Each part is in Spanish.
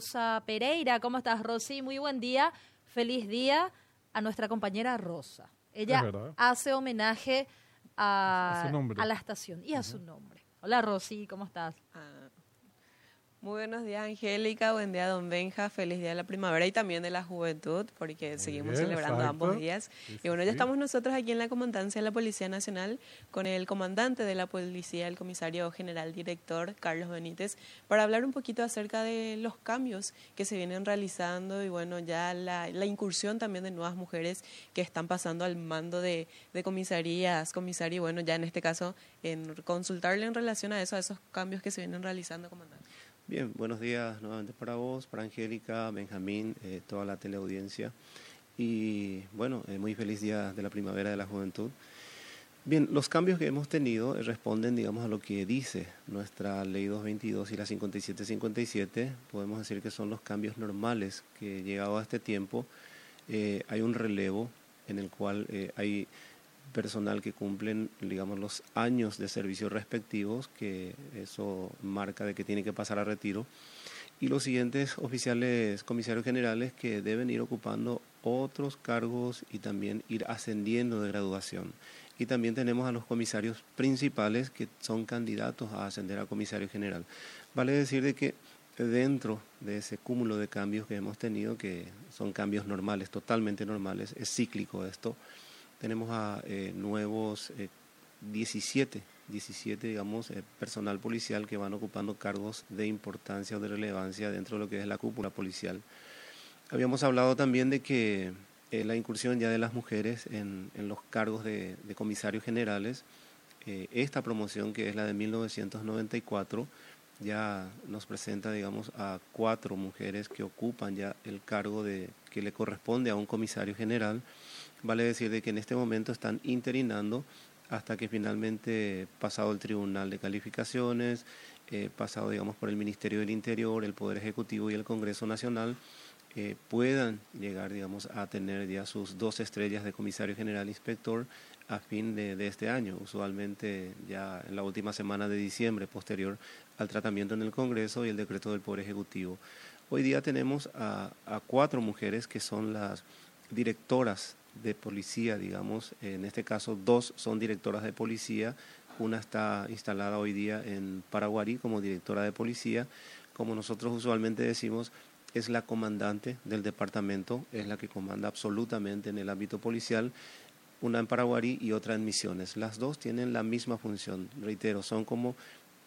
Rosa Pereira. ¿Cómo estás, Rosy? Muy buen día. Feliz día a nuestra compañera Rosa. Ella hace homenaje a, a, la estación y a su nombre. Hola, Rosy, ¿cómo estás? Ah, muy buenos días, Angélica. Buen día, don Benja. Feliz día de la primavera y también de la juventud, porque seguimos celebrando ambos días. y bueno, ya estamos nosotros aquí en la comandancia de la Policía Nacional con el comandante de la policía, el comisario general director, Carlos Benítez, para hablar un poquito acerca de los cambios que se vienen realizando y bueno, ya la, incursión también de nuevas mujeres que están pasando al mando de, de comisarías, comisario, y bueno, ya en este caso, en consultarle en relación a eso, a esos cambios que se vienen realizando, comandante. Bien, buenos días nuevamente para vos, para Angélica, Benjamín, eh, toda la teleaudiencia. Y bueno, eh, muy feliz día de la primavera de la juventud. Bien, los cambios que hemos tenido eh, responden, digamos, a lo que dice nuestra ley 222 y la 5757. Podemos decir que son los cambios normales que llegado a este tiempo hay un relevo en el cual hay personal que cumplen, digamos, los años de servicio respectivos, que eso marca de que tiene que pasar a retiro, y los siguientes oficiales comisarios generales que deben ir ocupando otros cargos y también ir ascendiendo de graduación. Y también tenemos a los comisarios principales que son candidatos a ascender a comisario general. Vale decir de que dentro de ese cúmulo de cambios que hemos tenido, que son cambios normales, totalmente normales, es cíclico esto, tenemos a eh, nuevos 17, eh, 17, digamos, eh, personal policial que van ocupando cargos de importancia o de relevancia dentro de lo que es la cúpula policial. Habíamos hablado también de que la incursión ya de las mujeres en, en los cargos de, de comisarios generales, esta promoción que es la de 1994, ya nos presenta, digamos, a cuatro mujeres que ocupan ya el cargo de que le corresponde a un comisario general Vale decir de que en este momento están interinando hasta que finalmente, pasado el Tribunal de Calificaciones, eh, pasado, digamos, por el Ministerio del Interior, el Poder Ejecutivo y el Congreso Nacional, eh, puedan llegar, digamos, a tener ya sus dos estrellas de comisario general inspector a fin de, este año, usualmente ya en la última semana de diciembre, posterior al tratamiento en el Congreso y el decreto del Poder Ejecutivo. Hoy día tenemos a cuatro mujeres que son las directoras de policía, digamos, en este caso dos son directoras de policía, una está instalada hoy día en Paraguarí como directora de policía, como nosotros usualmente decimos, es la comandante del departamento, es la que comanda absolutamente en el ámbito policial, una en Paraguarí y otra en Misiones. Las dos tienen la misma función, reitero, son como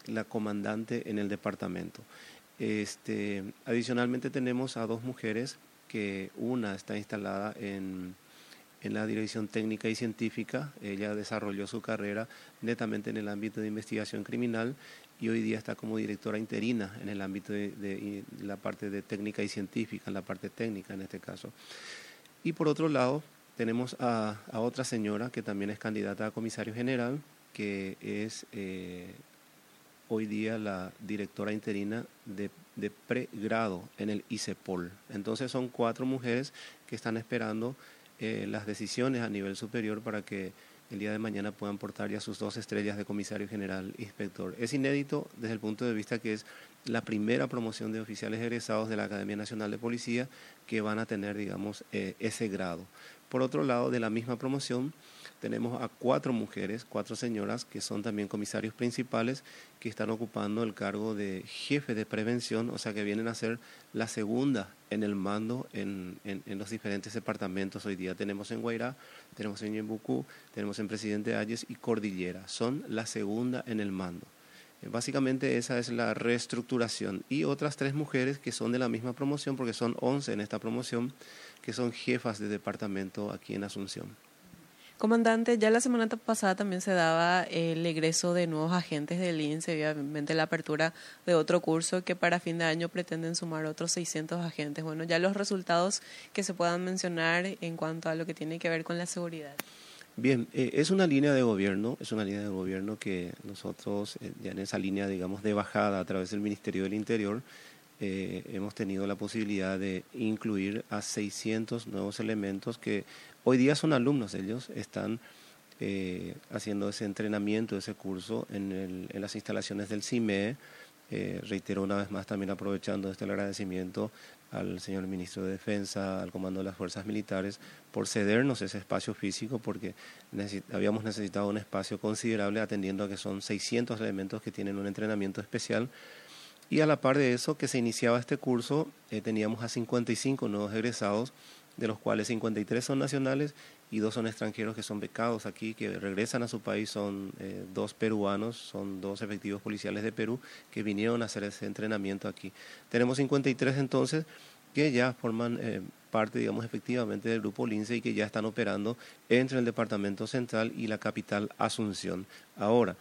la comandante en el departamento. Este, adicionalmente tenemos a dos mujeres que una está instalada en en la dirección técnica y científica. Ella desarrolló su carrera netamente en el ámbito de investigación criminal y hoy día está como directora interina en el ámbito de, la parte de técnica y científica, en la parte técnica en este caso. Y por otro lado, tenemos a, otra señora que también es candidata a comisario general, que es eh, hoy día la directora interina de, de pregrado en el ICEPOL. Entonces son cuatro mujeres que están esperando eh, las decisiones a nivel superior para que el día de mañana puedan portar ya sus dos estrellas de comisario general inspector. Es inédito desde el punto de vista que es la primera promoción de oficiales egresados de la Academia Nacional de Policía que van a tener, digamos, eh, ese grado. Por otro lado, de la misma promoción, tenemos a cuatro mujeres, cuatro señoras que son también comisarios principales que están ocupando el cargo de jefe de prevención, o sea que vienen a ser la segunda en el mando en, los diferentes departamentos. Hoy día tenemos en Guairá, tenemos en Yembucú, tenemos en Presidente Ayes y Cordillera. Son la segunda en el mando. Eh, básicamente esa es la reestructuración. Y otras tres mujeres que son de la misma promoción, porque son 11 en esta promoción, que son jefas de departamento aquí en Asunción. Comandante, ya la semana pasada también se daba el egreso de nuevos agentes del INSE, obviamente la apertura de otro curso que para fin de año pretenden sumar otros 600 agentes. Bueno, ya los resultados que se puedan mencionar en cuanto a lo que tiene que ver con la seguridad. Bien, eh, es una línea de gobierno, es una línea de gobierno que nosotros, eh, ya en esa línea, digamos, de bajada a través del Ministerio del Interior, eh, hemos tenido la posibilidad de incluir a 600 nuevos elementos que Hoy día son alumnos, ellos están eh, haciendo ese entrenamiento, ese curso en, las instalaciones del CIME, Eh, reitero una vez más también aprovechando este agradecimiento al señor ministro de Defensa, al Comando de las Fuerzas Militares, por cedernos ese espacio físico, porque habíamos necesitado un espacio considerable atendiendo a que son 600 elementos que tienen un entrenamiento especial. Y a la par de eso, que se iniciaba este curso, eh, teníamos a 55 nuevos egresados, de los cuales 53 son nacionales y dos son extranjeros que son becados aquí, que regresan a su país, son eh, dos peruanos, son dos efectivos policiales de Perú que vinieron a hacer ese entrenamiento aquí. Tenemos 53 entonces que ya forman eh, parte, digamos, efectivamente del grupo LINCE y que ya están operando entre el Departamento Central y la capital Asunción. Ahora,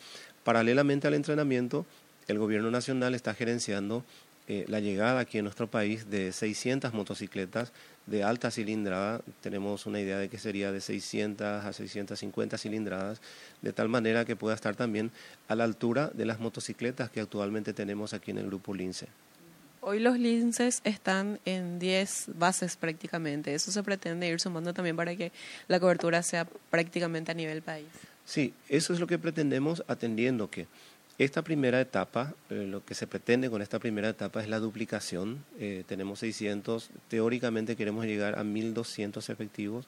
paralelamente al entrenamiento, el Gobierno Nacional está gerenciando eh, la llegada aquí en nuestro país de 600 motocicletas de alta cilindrada. Tenemos una idea de que sería de 600 a 650 cilindradas, de tal manera que pueda estar también a la altura de las motocicletas que actualmente tenemos aquí en el grupo Lince. Hoy los linces están en 10 bases prácticamente. Eso se pretende ir sumando también para que la cobertura sea prácticamente a nivel país. Sí, eso es lo que pretendemos atendiendo que esta primera etapa, eh, lo que se pretende con esta primera etapa es la duplicación. Eh, tenemos 600, teóricamente queremos llegar a 1.200 efectivos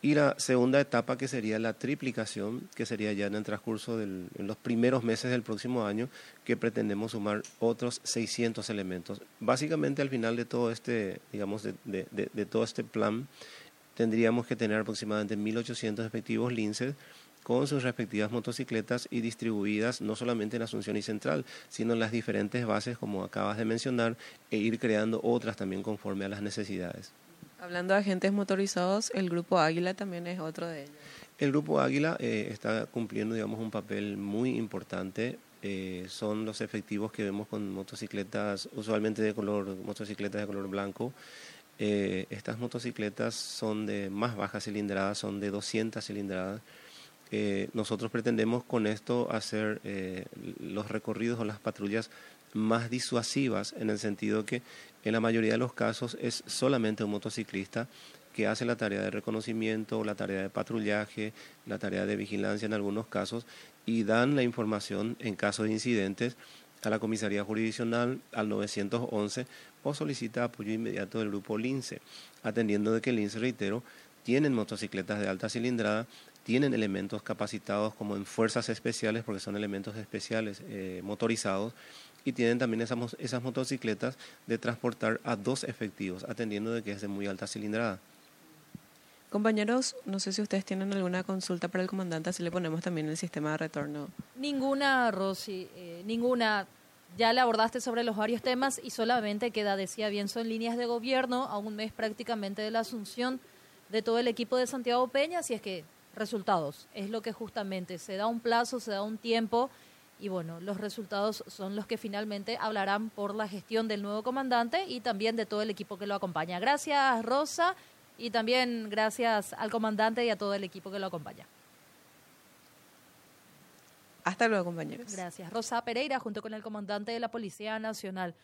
y la segunda etapa, que sería la triplicación, que sería ya en el transcurso de los primeros meses del próximo año, que pretendemos sumar otros 600 elementos. Básicamente, al final de todo este, digamos, de, de, todo este plan, tendríamos que tener aproximadamente 1.800 efectivos linces con sus respectivas motocicletas y distribuidas no solamente en Asunción y Central, sino en las diferentes bases, como acabas de mencionar, e ir creando otras también conforme a las necesidades. Hablando de agentes motorizados, el Grupo Águila también es otro de ellos. El Grupo Águila eh, está cumpliendo, digamos, un papel muy importante. Eh, son los efectivos que vemos con motocicletas, usualmente de color, motocicletas de color blanco. Eh, estas motocicletas son de más baja cilindrada, son de 200 cilindradas. Nosotros pretendemos con esto hacer los recorridos o las patrullas más disuasivas en el sentido que en la mayoría de los casos es solamente un motociclista que hace la tarea de reconocimiento, la tarea de patrullaje, la tarea de vigilancia en algunos casos y dan la información en caso de incidentes a la comisaría jurisdiccional, al 911 o solicita apoyo inmediato del grupo LINCE, atendiendo de que el LINCE, reitero, tienen motocicletas de alta cilindrada, tienen elementos capacitados como en fuerzas especiales, porque son elementos especiales eh, motorizados, y tienen también esas, esas motocicletas de transportar a dos efectivos, atendiendo de que es de muy alta cilindrada. Compañeros, no sé si ustedes tienen alguna consulta para el comandante, así le ponemos también el sistema de retorno. Ninguna, Rosy, eh, ninguna. Ya le abordaste sobre los varios temas y solamente queda, decía bien, son líneas de gobierno a un mes prácticamente de la asunción de todo el equipo de Santiago Peña, si es que resultados, es lo que justamente se da un plazo, se da un tiempo y bueno, los resultados son los que finalmente hablarán por la gestión del nuevo comandante y también de todo el equipo que lo acompaña. Gracias, Rosa, y también gracias al comandante y a todo el equipo que lo acompaña. Hasta luego, compañeros. Gracias. Rosa Pereira, junto con el comandante de la Policía Nacional.